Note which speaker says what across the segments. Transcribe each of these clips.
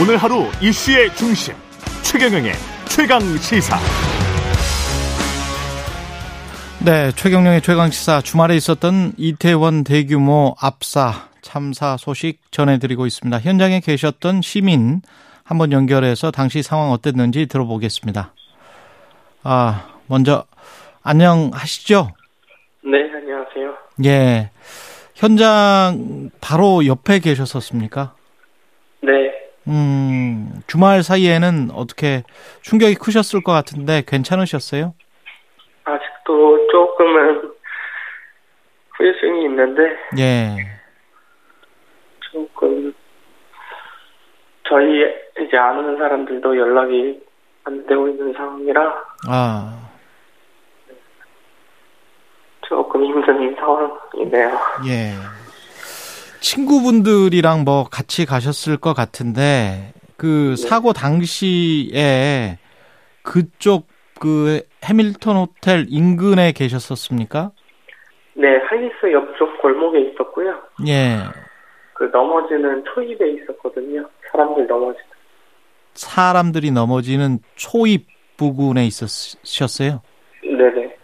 Speaker 1: 오늘 하루 이슈의 중심 최경영의 최강 시사.
Speaker 2: 네, 최경영의 최강 시사 주말에 있었던 이태원 대규모 압사 참사 소식 전해드리고 있습니다. 현장에 계셨던 시민 한번 연결해서 당시 상황 어땠는지 들어보겠습니다. 아, 먼저 안녕하시죠?
Speaker 3: 네, 안녕하세요.
Speaker 2: 예. 현장 바로 옆에 계셨었습니까?
Speaker 3: 네.
Speaker 2: 음, 주말 사이에는 어떻게 충격이 크셨을 것 같은데 괜찮으셨어요?
Speaker 3: 아직도 조금은 후유증이 있는데
Speaker 2: 예.
Speaker 3: 조금 저희 이제 아는 사람들도 연락이 안 되고 있는 상황이라
Speaker 2: 아,
Speaker 3: 조금 힘든 상황이네요.
Speaker 2: 예. 친구분들이랑 뭐 같이 가셨을 것 같은데 그 사고 당시에 그쪽 그 해밀턴 호텔 인근에 계셨었습니까?
Speaker 3: 네, 할리스 옆쪽 골목에 있었고요.
Speaker 2: 예.
Speaker 3: 그 넘어지는 초입에 있었거든요. 사람들 넘어지는.
Speaker 2: 사람들이 넘어지는 초입 부근에 있었셨어요.
Speaker 3: 네네.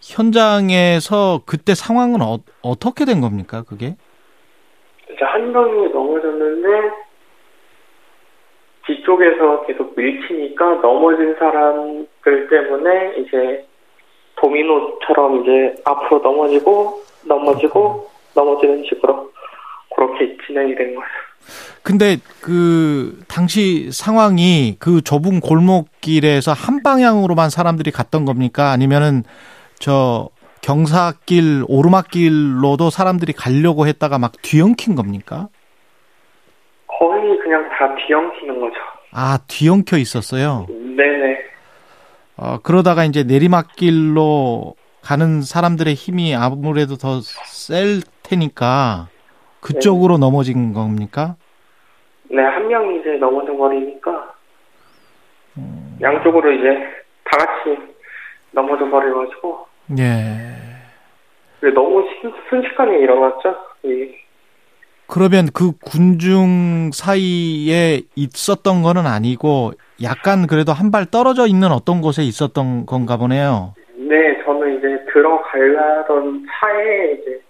Speaker 2: 현장에서 그때 상황은 어, 어떻게 된 겁니까? 그게?
Speaker 3: 이제 한 명이 넘어졌는데 뒤쪽에서 계속 밀치니까 넘어진 사람들 때문에 이제 도미노처럼 이제 앞으로 넘어지고 넘어지고 넘어지는 식으로 그렇게 진행이 된 거예요.
Speaker 2: 근데 그 당시 상황이 그 좁은 골목길에서 한 방향으로만 사람들이 갔던 겁니까? 아니면은 저 경사길 오르막길로도 사람들이 가려고 했다가 막 뒤엉킨 겁니까?
Speaker 3: 거의 그냥 다 뒤엉키는 거죠.
Speaker 2: 아, 뒤엉켜 있었어요.
Speaker 3: 네네.
Speaker 2: 어, 그러다가 이제 내리막길로 가는 사람들의 힘이 아무래도 더 셀 테니까 그쪽으로 넘어진 겁니까?
Speaker 3: 네, 한 명이 이제 넘어져 버리니까 양쪽으로 이제 다 같이 넘어져 버려가지고
Speaker 2: 예.
Speaker 3: 너무 신- 순식간에 일어났죠. 이
Speaker 2: 그러면 그 군중 사이에 있었던 거는 아니고 약간 그래도 한 발 떨어져 있는 어떤 곳에 있었던 건가 보네요.
Speaker 3: 네, 저는 이제 들어가려던 차에 이제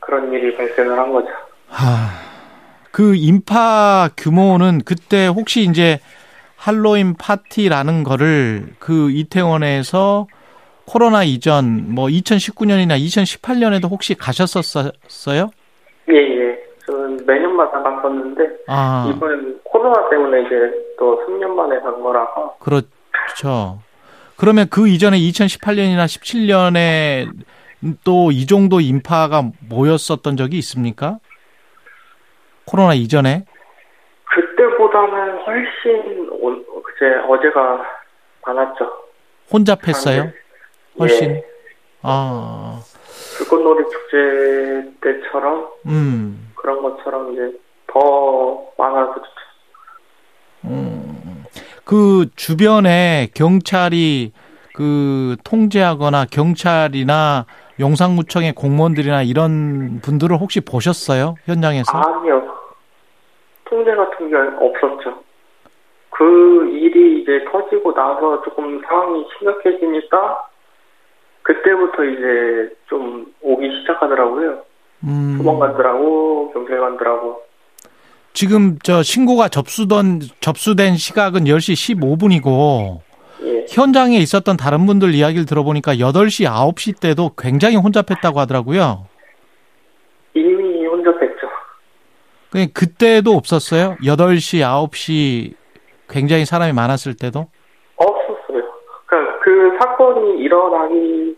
Speaker 3: 그런 일이 발생을 한 거죠.
Speaker 2: 하, 그 인파 규모는 그때 혹시 이제 할로윈 파티라는 거를 그 이태원에서 코로나 이전 뭐 2019년이나 2018년에도 혹시 가셨었어요?
Speaker 3: 예, 예. 저는 매년마다 갔었는데
Speaker 2: 아,
Speaker 3: 이번엔 코로나 때문에 이제 또 3년 만에 간 거라서
Speaker 2: 그렇죠. 그러면 그 이전에 2018년이나 17년에 또 이 정도 인파가 모였었던 적이 있습니까? 코로나 이전에?
Speaker 3: 그때보다는 훨씬 오- 그제 어제가 많았죠.
Speaker 2: 혼잡했어요? 훨씬?
Speaker 3: 예.
Speaker 2: 아,
Speaker 3: 불꽃놀이 축제 때처럼
Speaker 2: 음,
Speaker 3: 그런 것처럼 이제 더 많아졌죠.
Speaker 2: 음. 그 주변에 경찰이 그 통제하거나 경찰이나 용산구청의 공무원들이나 이런 분들을 혹시 보셨어요? 현장에서?
Speaker 3: 아니요. 통제 같은 게 없었죠. 그 일이 이제 터지고 나서 조금 상황이 심각해지니까 그때부터 이제 좀 오기 시작하더라고요.
Speaker 2: 음.
Speaker 3: 소방관들하고 경찰관들하고.
Speaker 2: 지금 저 신고가 접수된 접수된 시각은 10시 15분이고
Speaker 3: 예.
Speaker 2: 현장에 있었던 다른 분들 이야기를 들어보니까 8시, 9시 때도 굉장히 혼잡했다고 하더라고요.
Speaker 3: 이미 혼잡했죠.
Speaker 2: 그 그때도 없었어요? 8시, 9시 굉장히 사람이 많았을 때도?
Speaker 3: 없었어요. 그러니까 그 사건이 일어나기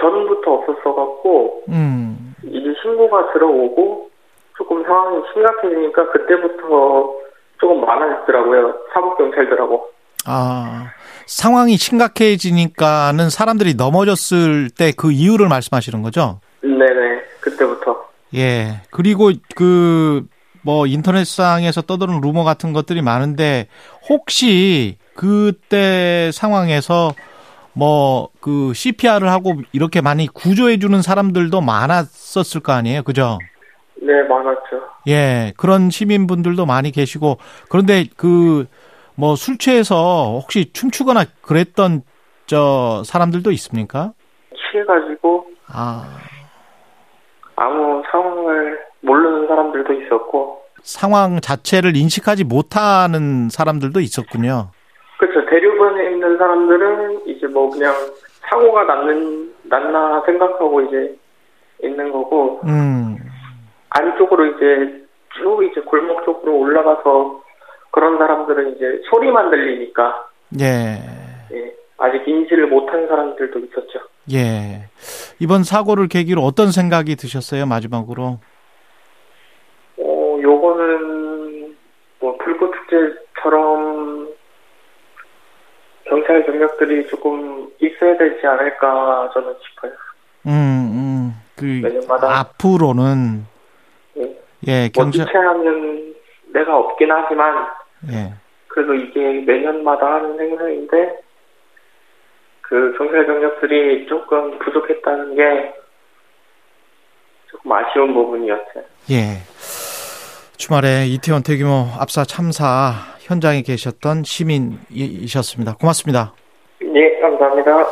Speaker 3: 전부터 없었어갖고
Speaker 2: 음.
Speaker 3: 이제 신고가 들어오고 조금 상황이 심각해지니까 그때부터 조금 많아졌더라고요. 사법 경찰들하고.
Speaker 2: 아. 상황이 심각해지니까는 사람들이 넘어졌을 때 그 이유를 말씀하시는 거죠?
Speaker 3: 네네. 그때부터.
Speaker 2: 예. 그리고 그, 뭐, 인터넷상에서 떠도는 루머 같은 것들이 많은데, 혹시 그때 상황에서 뭐, 그 CPR을 하고 이렇게 많이 구조해 주는 사람들도 많았었을 거 아니에요? 그죠?
Speaker 3: 네, 많았죠.
Speaker 2: 예, 그런 시민분들도 많이 계시고 그런데 그 뭐 술 취해서 혹시 춤추거나 그랬던 저 사람들도 있습니까?
Speaker 3: 취해가지고
Speaker 2: 아,
Speaker 3: 아무 상황을 모르는 사람들도 있었고,
Speaker 2: 상황 자체를 인식하지 못하는 사람들도 있었군요.
Speaker 3: 그렇죠. 대류변에 있는 사람들은 이제 뭐 그냥 사고가 났는 났나 생각하고 이제 있는 거고
Speaker 2: 음,
Speaker 3: 안쪽으로 이제 쭉 이제 골목 쪽으로 올라가서 그런 사람들은 이제 소리만 들리니까
Speaker 2: 예,
Speaker 3: 예, 아직 인지를 못한 사람들도 있었죠.
Speaker 2: 예. 이번 사고를 계기로 어떤 생각이 드셨어요, 마지막으로?
Speaker 3: 어, 요거는 뭐 불꽃 축제처럼 경찰 경력들이 조금 있어야 되지 않을까 저는 싶어요.
Speaker 2: 음, 음, 그,
Speaker 3: 매년마다.
Speaker 2: 앞으로는,
Speaker 3: 예.
Speaker 2: 예,
Speaker 3: 뭐
Speaker 2: 경찰,
Speaker 3: 주최하는 데가 없긴 하지만
Speaker 2: 예,
Speaker 3: 그래도 이게 매년마다 하는 행사인데 그 경찰 경력들이 조금 부족했다는 게 조금 아쉬운 부분이었어요.
Speaker 2: 예. 주말에 이태원 대규모 압사 참사 현장에 계셨던 시민이셨습니다. 고맙습니다.
Speaker 3: 예, 감사합니다.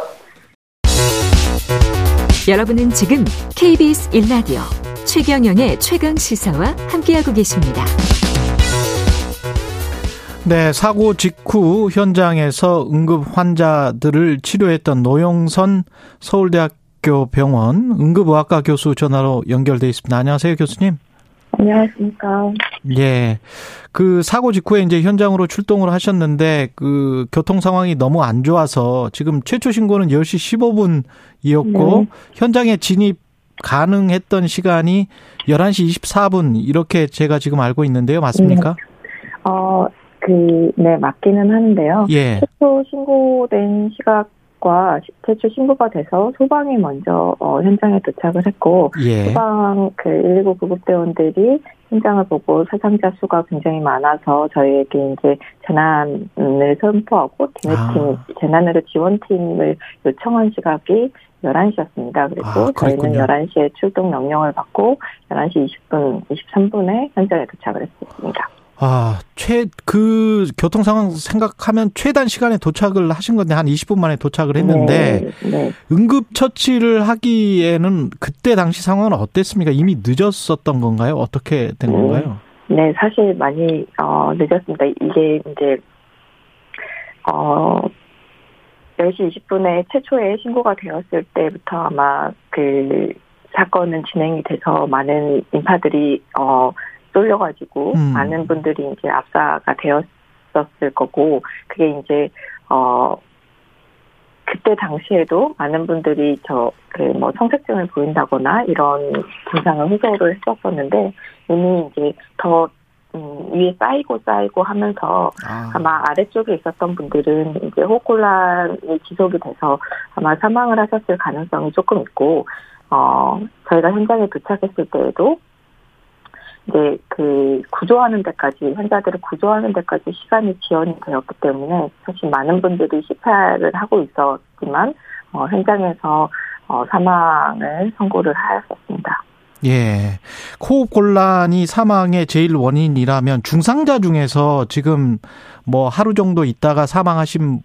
Speaker 4: 여러분은 지금 KBS 1라디오 최경영의 최강 시사와 함께하고 계십니다.
Speaker 2: 네, 사고 직후 현장에서 응급 환자들을 치료했던 노영선 서울대학교 병원 응급의학과 교수 전화로 연결돼 있습니다. 안녕하세요, 교수님.
Speaker 5: 안녕하십니까.
Speaker 2: 예. 그 사고 직후에 이제 현장으로 출동을 하셨는데 그 교통 상황이 너무 안 좋아서 지금 최초 신고는 10시 15분이었고
Speaker 5: 네.
Speaker 2: 현장에 진입 가능했던 시간이 11시 24분 이렇게 제가 지금 알고 있는데요. 맞습니까?
Speaker 5: 어, 그, 네, 맞기는 하는데요.
Speaker 2: 예.
Speaker 5: 최초 신고된 시각 과 시- 최초 신고가 돼서 소방이 먼저 어, 현장에 도착을 했고,
Speaker 2: 예.
Speaker 5: 소방 그 119 구급대원들이 현장을 보고 사상자 수가 굉장히 많아서 저희에게 이제 재난을 선포하고 팀팀
Speaker 2: 아.
Speaker 5: 재난으로 지원팀을 요청한 시각이 11시였습니다. 그리고
Speaker 2: 아,
Speaker 5: 저희는
Speaker 2: 그랬군요.
Speaker 5: 11시에 출동 명령을 받고 11시 20분, 23분에 현장에 도착을 했습니다.
Speaker 2: 아, 최, 그, 교통 상황 생각하면 최단 시간에 도착을 하신 건데, 한 20분 만에 도착을 했는데,
Speaker 5: 네, 네.
Speaker 2: 응급 처치를 하기에는 그때 당시 상황은 어땠습니까? 이미 늦었었던 건가요? 어떻게 된
Speaker 5: 음.
Speaker 2: 건가요?
Speaker 5: 네, 사실 많이 어, 늦었습니다. 이게 이제 어 10시 20분에 최초에 신고가 되었을 때부터 아마 그 사건은 진행이 돼서 많은 인파들이 어 쏠려가지고
Speaker 2: 음.
Speaker 5: 많은 분들이 이제 압사가 되었었을 거고 그게 이제 어 그때 당시에도 많은 분들이 저 그뭐 청색증을 보인다거나 이런 증상을 호소를 했었었는데 이미 이제 더 음, 위에 쌓이고 쌓이고 하면서
Speaker 2: 아,
Speaker 5: 아마 아래쪽에 있었던 분들은 이제 호흡곤란이 지속이 돼서 아마 사망을 하셨을 가능성이 조금 있고 어 저희가 현장에 도착했을 때에도 이제 그 구조하는 데까지 환자들을 구조하는 데까지 시간이 지연이 되었기 때문에 사실 많은 분들이 CPR을 하고 있었지만 어, 현장에서 어, 사망을 선고를 하였었습니다.
Speaker 2: 예. 호흡 곤란이 사망의 제일 원인이라면 중상자 중에서 지금 뭐 하루 정도 있다가 사망하시는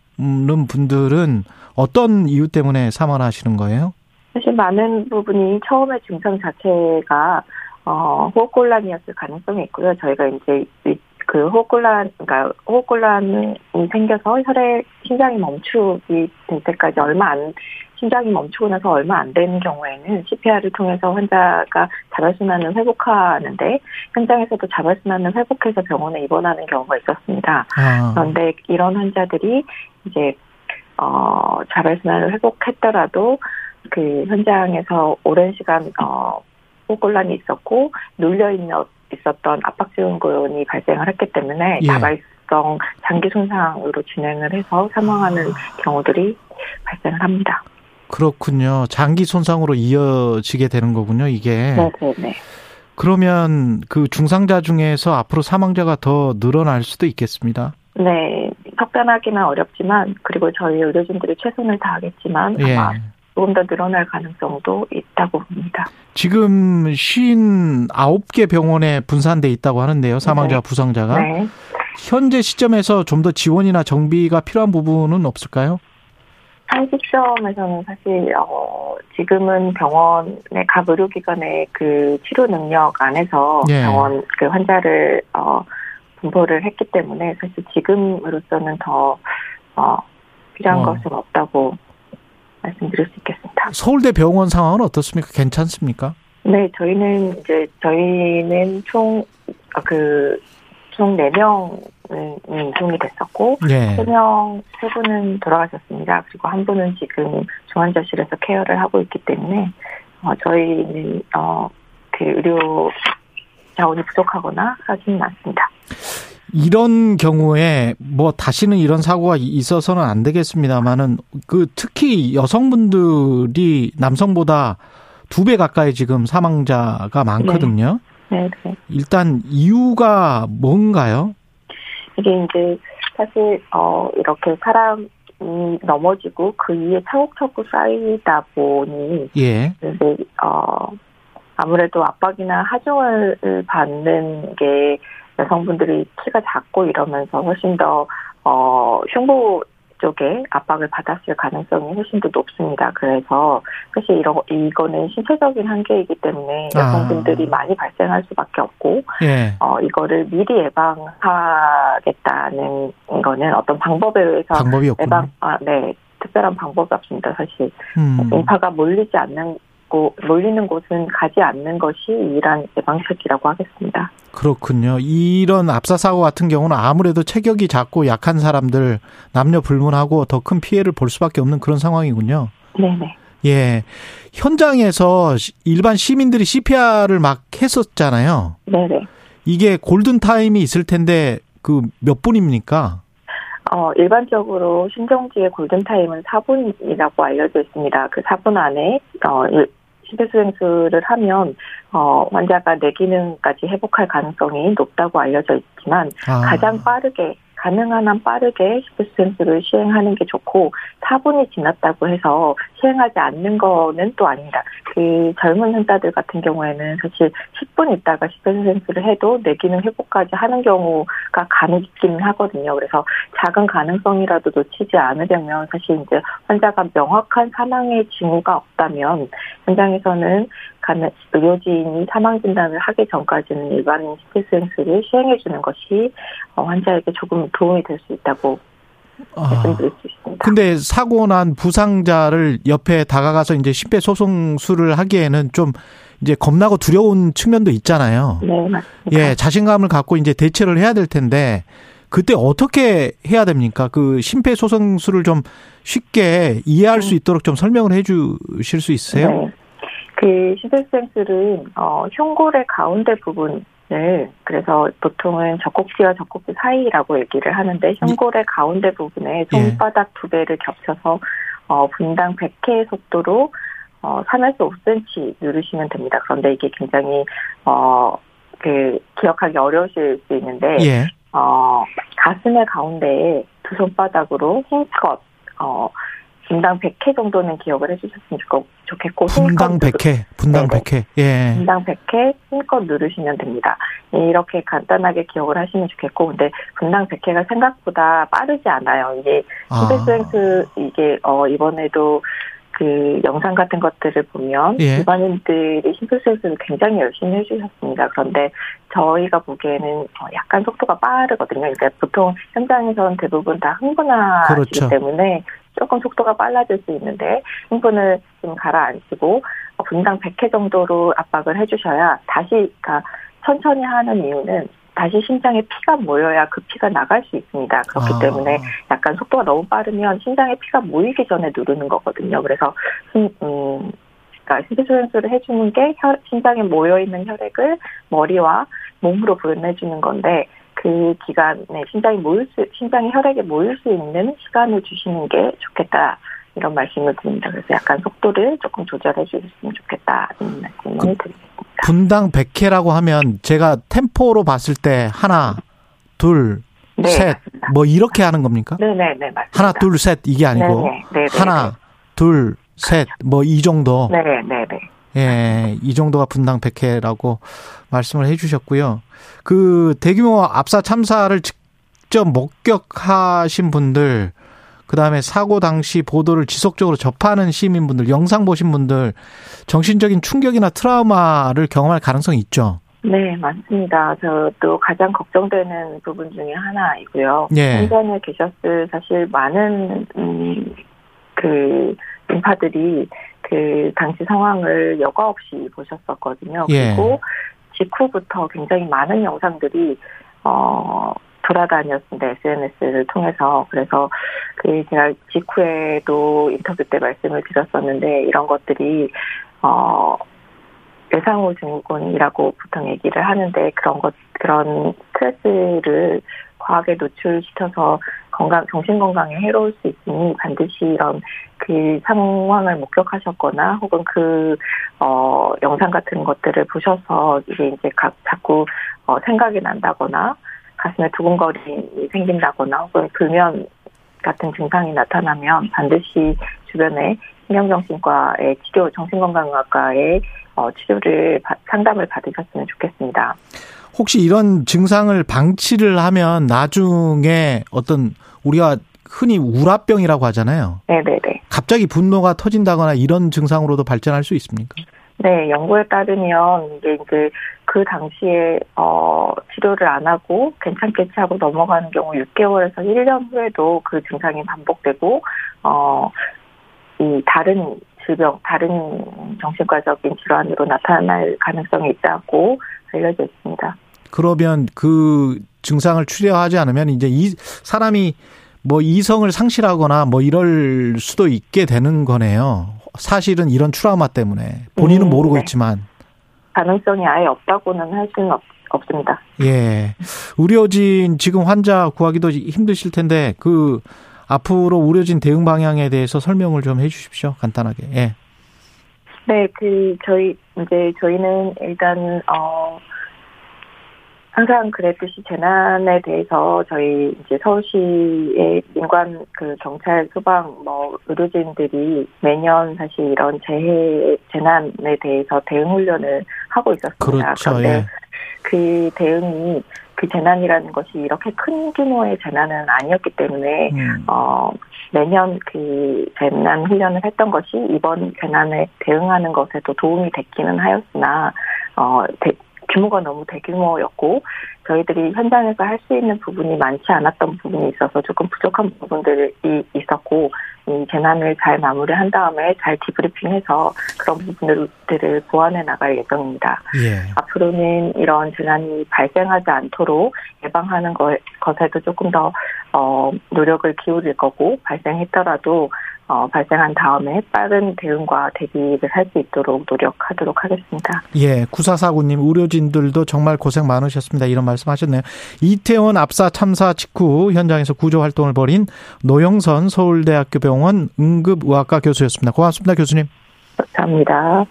Speaker 2: 분들은 어떤 이유 때문에 사망하시는 거예요?
Speaker 5: 사실 많은 부분이 처음에 증상 자체가 어, 호흡곤란이었을 가능성이 있고요. 저희가 이제 이- 그 호흡곤란, 그러니까 호흡곤란이 생겨서 혈액, 심장이 멈추기 될 때까지 얼마 안, 심장이 멈추고 나서 얼마 안 되는 경우에는 CPR을 통해서 환자가 자발순환을 회복하는데 현장에서도 자발순환을 회복해서 병원에 입원하는 경우가 있었습니다.
Speaker 2: 아,
Speaker 5: 그런데 이런 환자들이 이제 어 자발순환을 회복했더라도 그 현장에서 오랜 시간 어 호흡곤란이 있었고 눌려 있는 있었던 압박증후군이 발생을 했기 때문에
Speaker 2: 예.
Speaker 5: 자발성 장기 손상으로 진행을 해서 사망하는 경우들이 발생을 합니다.
Speaker 2: 그렇군요. 장기 손상으로 이어지게 되는 거군요, 이게.
Speaker 5: 네, 네, 네.
Speaker 2: 그러면 그 중상자 중에서 앞으로 사망자가 더 늘어날 수도 있겠습니다.
Speaker 5: 네, 석단하기는 어렵지만 그리고 저희 의료진들이 최선을 다하겠지만
Speaker 2: 예.
Speaker 5: 아마 조금 더 늘어날 가능성도 있다고 봅니다.
Speaker 2: 지금 59개 병원에 분산돼 있다고 하는데요. 사망자,
Speaker 5: 네.
Speaker 2: 부상자가.
Speaker 5: 네.
Speaker 2: 현재 시점에서 좀 더 지원이나 정비가 필요한 부분은 없을까요?
Speaker 5: 한 시점에서는 사실 어 지금은 병원의 각 의료기관의 그 치료 능력 안에서
Speaker 2: 예.
Speaker 5: 병원 그 환자를 어 분포를 했기 때문에 사실 지금으로서는 더 어 필요한
Speaker 2: 어.
Speaker 5: 것은 없다고 말씀드릴 수 있겠습니다.
Speaker 2: 서울대 병원 상황은 어떻습니까? 괜찮습니까?
Speaker 5: 네, 저희는 이제 저희는 총 그총 4명이 이송이 됐었고
Speaker 2: 예.
Speaker 5: 세 명, 세 분은 돌아가셨습니다. 그리고 한 분은 지금 중환자실에서 케어를 하고 있기 때문에, 어, 저희는, 어, 그 의료 자원이 부족하거나 하지는 않습니다.
Speaker 2: 이런 경우에 뭐 다시는 이런 사고가 있어서는 안 되겠습니다만은 그 특히 여성분들이 남성보다 두 배 가까이 지금 사망자가 많거든요.
Speaker 5: 네, 네.
Speaker 2: 일단 이유가 뭔가요?
Speaker 5: 이게 이제 사실, 어, 이렇게 사람이 넘어지고 그 위에 차곡차곡 쌓이다 보니,
Speaker 2: 예.
Speaker 5: 이제, 어, 아무래도 압박이나 하중을 받는 게 여성분들이 키가 작고 이러면서 훨씬 더, 어, 흉부 쪽에 압박을 받았을 가능성이 훨씬 더 높습니다. 그래서 사실 이러, 이거는 신체적인 한계이기 때문에
Speaker 2: 아.
Speaker 5: 여성분들이 많이 발생할 수밖에 없고,
Speaker 2: 예.
Speaker 5: 어, 이거를 미리 예방하겠다는 거는 어떤 방법에 의해서
Speaker 2: 방법이 없군요.
Speaker 5: 예방, 아, 네. 특별한 방법이 없습니다, 사실.
Speaker 2: 음.
Speaker 5: 인파가 몰리지 않는 곳, 몰리는 곳은 가지 않는 것이 유일한 예방책이라고 하겠습니다.
Speaker 2: 그렇군요. 이런 압사 사고 같은 경우는 아무래도 체격이 작고 약한 사람들 남녀 불문하고 더 큰 피해를 볼 수밖에 없는 그런 상황이군요.
Speaker 5: 네네.
Speaker 2: 예. 현장에서 시- 일반 시민들이 CPR을 막 했었잖아요.
Speaker 5: 네네.
Speaker 2: 이게 골든 타임이 있을 텐데 그 몇 분입니까?
Speaker 5: 어, 일반적으로 신정지의 골든타임은 4분이라고 알려져 있습니다. 그 4분 안에, 어, 일- 심폐소생술을 하면, 어, 환자가 뇌 기능까지 회복할 가능성이 높다고 알려져 있지만,
Speaker 2: 아,
Speaker 5: 가장 빠르게 가능한 한 빠르게 심폐소생술을 시행하는 게 좋고 4분이 지났다고 해서 시행하지 않는 거는 또 아닙니다. 그 젊은 환자들 같은 경우에는 사실 10분 있다가 심폐소생술을 해도 뇌 기능 회복까지 하는 경우가 간혹 있기는 하거든요. 그래서 작은 가능성이라도 놓치지 않으려면 사실 이제 환자가 명확한 사망의 징후가 없다면 현장에서는 의료진이 사망 진단을 하기 전까지는 일반인 심폐소생술을 시행해 주는 것이 어, 환자에게 조금 도움이 될 수 있다고
Speaker 2: 아.
Speaker 5: 말씀드릴 수 있습니다.
Speaker 2: 근데 사고 난 부상자를 옆에 다가가서 이제 심폐소생술을 하기에는 좀 이제 겁나고 두려운 측면도 있잖아요.
Speaker 5: 네, 맞습니다.
Speaker 2: 예, 자신감을 갖고 이제 대처를 해야 될 텐데 그때 어떻게 해야 됩니까? 그 심폐소생술을 좀 쉽게 이해할 수 있도록 좀 설명을 해 주실 수 있으세요?
Speaker 5: 네. 그 심폐소생술은 어, 흉골의 가운데 부분 을 그래서 보통은 젖꼭지와 젖꼭지 사이라고 얘기를 하는데 흉골의 가운데 부분에
Speaker 2: 예.
Speaker 5: 손바닥 두 배를 겹쳐서 어, 분당 100회 속도로 어, 3에서 5cm 누르시면 됩니다. 그런데 이게 굉장히 어, 그 기억하기 어려우실 수 있는데
Speaker 2: 예.
Speaker 5: 어, 가슴의 가운데에 두 손바닥으로 힘껏, 어, 분당 100회 정도는 기억을 해주셨으면 좋- 좋겠고,
Speaker 2: 분당
Speaker 5: 힘껏
Speaker 2: 100회, 분당
Speaker 5: 네네.
Speaker 2: 100회. 예.
Speaker 5: 분당 100회 힘껏 누르시면 됩니다. 이렇게 간단하게 기억을 하시면 좋겠고, 근데 분당 100회가 생각보다 빠르지 않아요. 이게
Speaker 2: 아.
Speaker 5: 심폐소생술 이게 어 이번에도 그 영상 같은 것들을 보면
Speaker 2: 예.
Speaker 5: 일반인들이 심폐소생술을 굉장히 열심히 해주셨습니다. 그런데 저희가 보기에는 어, 약간 속도가 빠르거든요. 그러니까 보통 현장에서는 대부분 다 흥분하시기
Speaker 2: 그렇죠.
Speaker 5: 때문에 조금 속도가 빨라질 수 있는데 흥분을 좀 가라앉히고 어, 분당 100회 정도로 압박을 해주셔야 다시 그러니까 천천히 하는 이유는 다시 심장에 피가 모여야 그 피가 나갈 수 있습니다. 그렇기
Speaker 2: 아.
Speaker 5: 때문에 약간 속도가 너무 빠르면 심장에 피가 모이기 전에 누르는 거거든요. 그래서 음, 음 그러니까 심폐소생술을 해주는 게 혈, 심장에 모여 있는 혈액을 머리와 몸으로 보내주는 건데 그 기간에 심장이 모일 수 심장에 혈액이 모일 수 있는 시간을 주시는 게 좋겠다. 이런 말씀을 드립니다. 그래서 약간 속도를 조금 조절해 주셨으면 좋겠다는 말씀을
Speaker 2: 그-
Speaker 5: 드립니다.
Speaker 2: 분당 100회라고 하면 제가 템포로 봤을 때 하나, 둘,
Speaker 5: 네,
Speaker 2: 셋,
Speaker 5: 맞습니다.
Speaker 2: 뭐 이렇게 하는 겁니까?
Speaker 5: 네네네 맞습니다.
Speaker 2: 하나, 둘, 셋 이게 아니고
Speaker 5: 네네, 네네,
Speaker 2: 하나, 둘, 셋, 뭐 이 정도.
Speaker 5: 네, 네, 네.
Speaker 2: 예, 이 정도가 분당 100회라고 말씀을 해 주셨고요. 그 대규모 압사 참사를 직접 목격하신 분들, 그 다음에 사고 당시 보도를 지속적으로 접하는 시민분들, 영상 보신 분들, 정신적인 충격이나 트라우마를 경험할 가능성이 있죠.
Speaker 5: 네, 맞습니다. 저도 가장 걱정되는 부분 중에 하나이고요.
Speaker 2: 예.
Speaker 5: 현장에 계셨을 사실 많은 음, 그 인파들이 그 당시 상황을 여과 없이 보셨었거든요.
Speaker 2: 예.
Speaker 5: 그리고 직후부터 굉장히 많은 영상들이 어 돌아다녔습니다. SNS를 통해서. 그래서 그 제가 직후에도 인터뷰 때 말씀을 드렸었는데 이런 것들이 어 외상후 증후군이라고 보통 얘기를 하는데 그런 것 그런 스트레스를 과하게 노출시켜서 건강 정신 건강에 해로울 수 있으니 반드시 이런 그 상황을 목격하셨거나 혹은 그 어 영상 같은 것들을 보셔서 이게 이제 각 자꾸 어 생각이 난다거나 가슴에 두근거림이 생긴다거나 혹은 불면 같은 증상이 나타나면 반드시 주변에 신경정신과의 치료, 정신건강의학과의 어, 치료를 바- 상담을 받으셨으면 좋겠습니다.
Speaker 2: 혹시 이런 증상을 방치를 하면 나중에 어떤 우리가 흔히 우라병이라고 하잖아요.
Speaker 5: 네네네.
Speaker 2: 갑자기 분노가 터진다거나 이런 증상으로도 발전할 수 있습니까?
Speaker 5: 네, 연구에 따르면 이게 이제 그 당시에 어 치료를 안 하고 괜찮겠지 하고 넘어가는 경우 6개월에서 1년 후에도 그 증상이 반복되고 어이 다른 질병, 다른 정신과적인 질환으로 나타날 가능성이 있다고 알려져 있습니다.
Speaker 2: 그러면 그 증상을 치료하지 않으면 이제 이 사람이 뭐 이성을 상실하거나 뭐 이럴 수도 있게 되는 거네요. 사실은 이런 트라우마 때문에 본인은
Speaker 5: 음,
Speaker 2: 모르고
Speaker 5: 네.
Speaker 2: 있지만.
Speaker 5: 가능성이 아예 없다고는 할 수는 없, 없습니다.
Speaker 2: 예. 의료진 지금 환자 구하기도 힘드실 텐데 그 앞으로 의료진 대응 방향에 대해서 설명을 좀 해 주십시오. 간단하게. 예.
Speaker 5: 네, 그 저희 이제 저희는 일단 어 항상 그랬듯이 재난에 대해서 저희 이제 서울시의 민관 그 경찰 소방 뭐 의료진들이 매년 사실 이런 재해 재난에 대해서 대응 훈련을 하고 있었습니다.
Speaker 2: 그렇죠.
Speaker 5: 그런데
Speaker 2: 예.
Speaker 5: 그 대응이 그 재난이라는 것이 이렇게 큰 규모의 재난은 아니었기 때문에
Speaker 2: 음,
Speaker 5: 어, 매년 그 재난 훈련을 했던 것이 이번 재난에 대응하는 것에도 도움이 됐기는 하였으나, 어, 대- 규모가 너무 대규모였고, 저희들이 현장에서 할 수 있는 부분이 많지 않았던 부분이 있어서 조금 부족한 부분들이 있었고, 이 재난을 잘 마무리한 다음에 잘 디브리핑해서 그런 부분들을 보완해 나갈 예정입니다.
Speaker 2: 예.
Speaker 5: 앞으로는 이런 재난이 발생하지 않도록 예방하는 것, 것에도 조금 더 어, 노력을 기울일 거고 발생했더라도 어, 발생한 다음에 빠른 대응과 대비를 할 수 있도록 노력하도록 하겠습니다.
Speaker 2: 예, 구사사구님 의료진들도 정말 고생 많으셨습니다. 이런 말씀 하셨네요. 이태원 압사 참사 직후 현장에서 구조 활동을 벌인 노영선 서울대학교 병원 응급의학과 교수였습니다. 고맙습니다, 교수님.
Speaker 5: 감사합니다.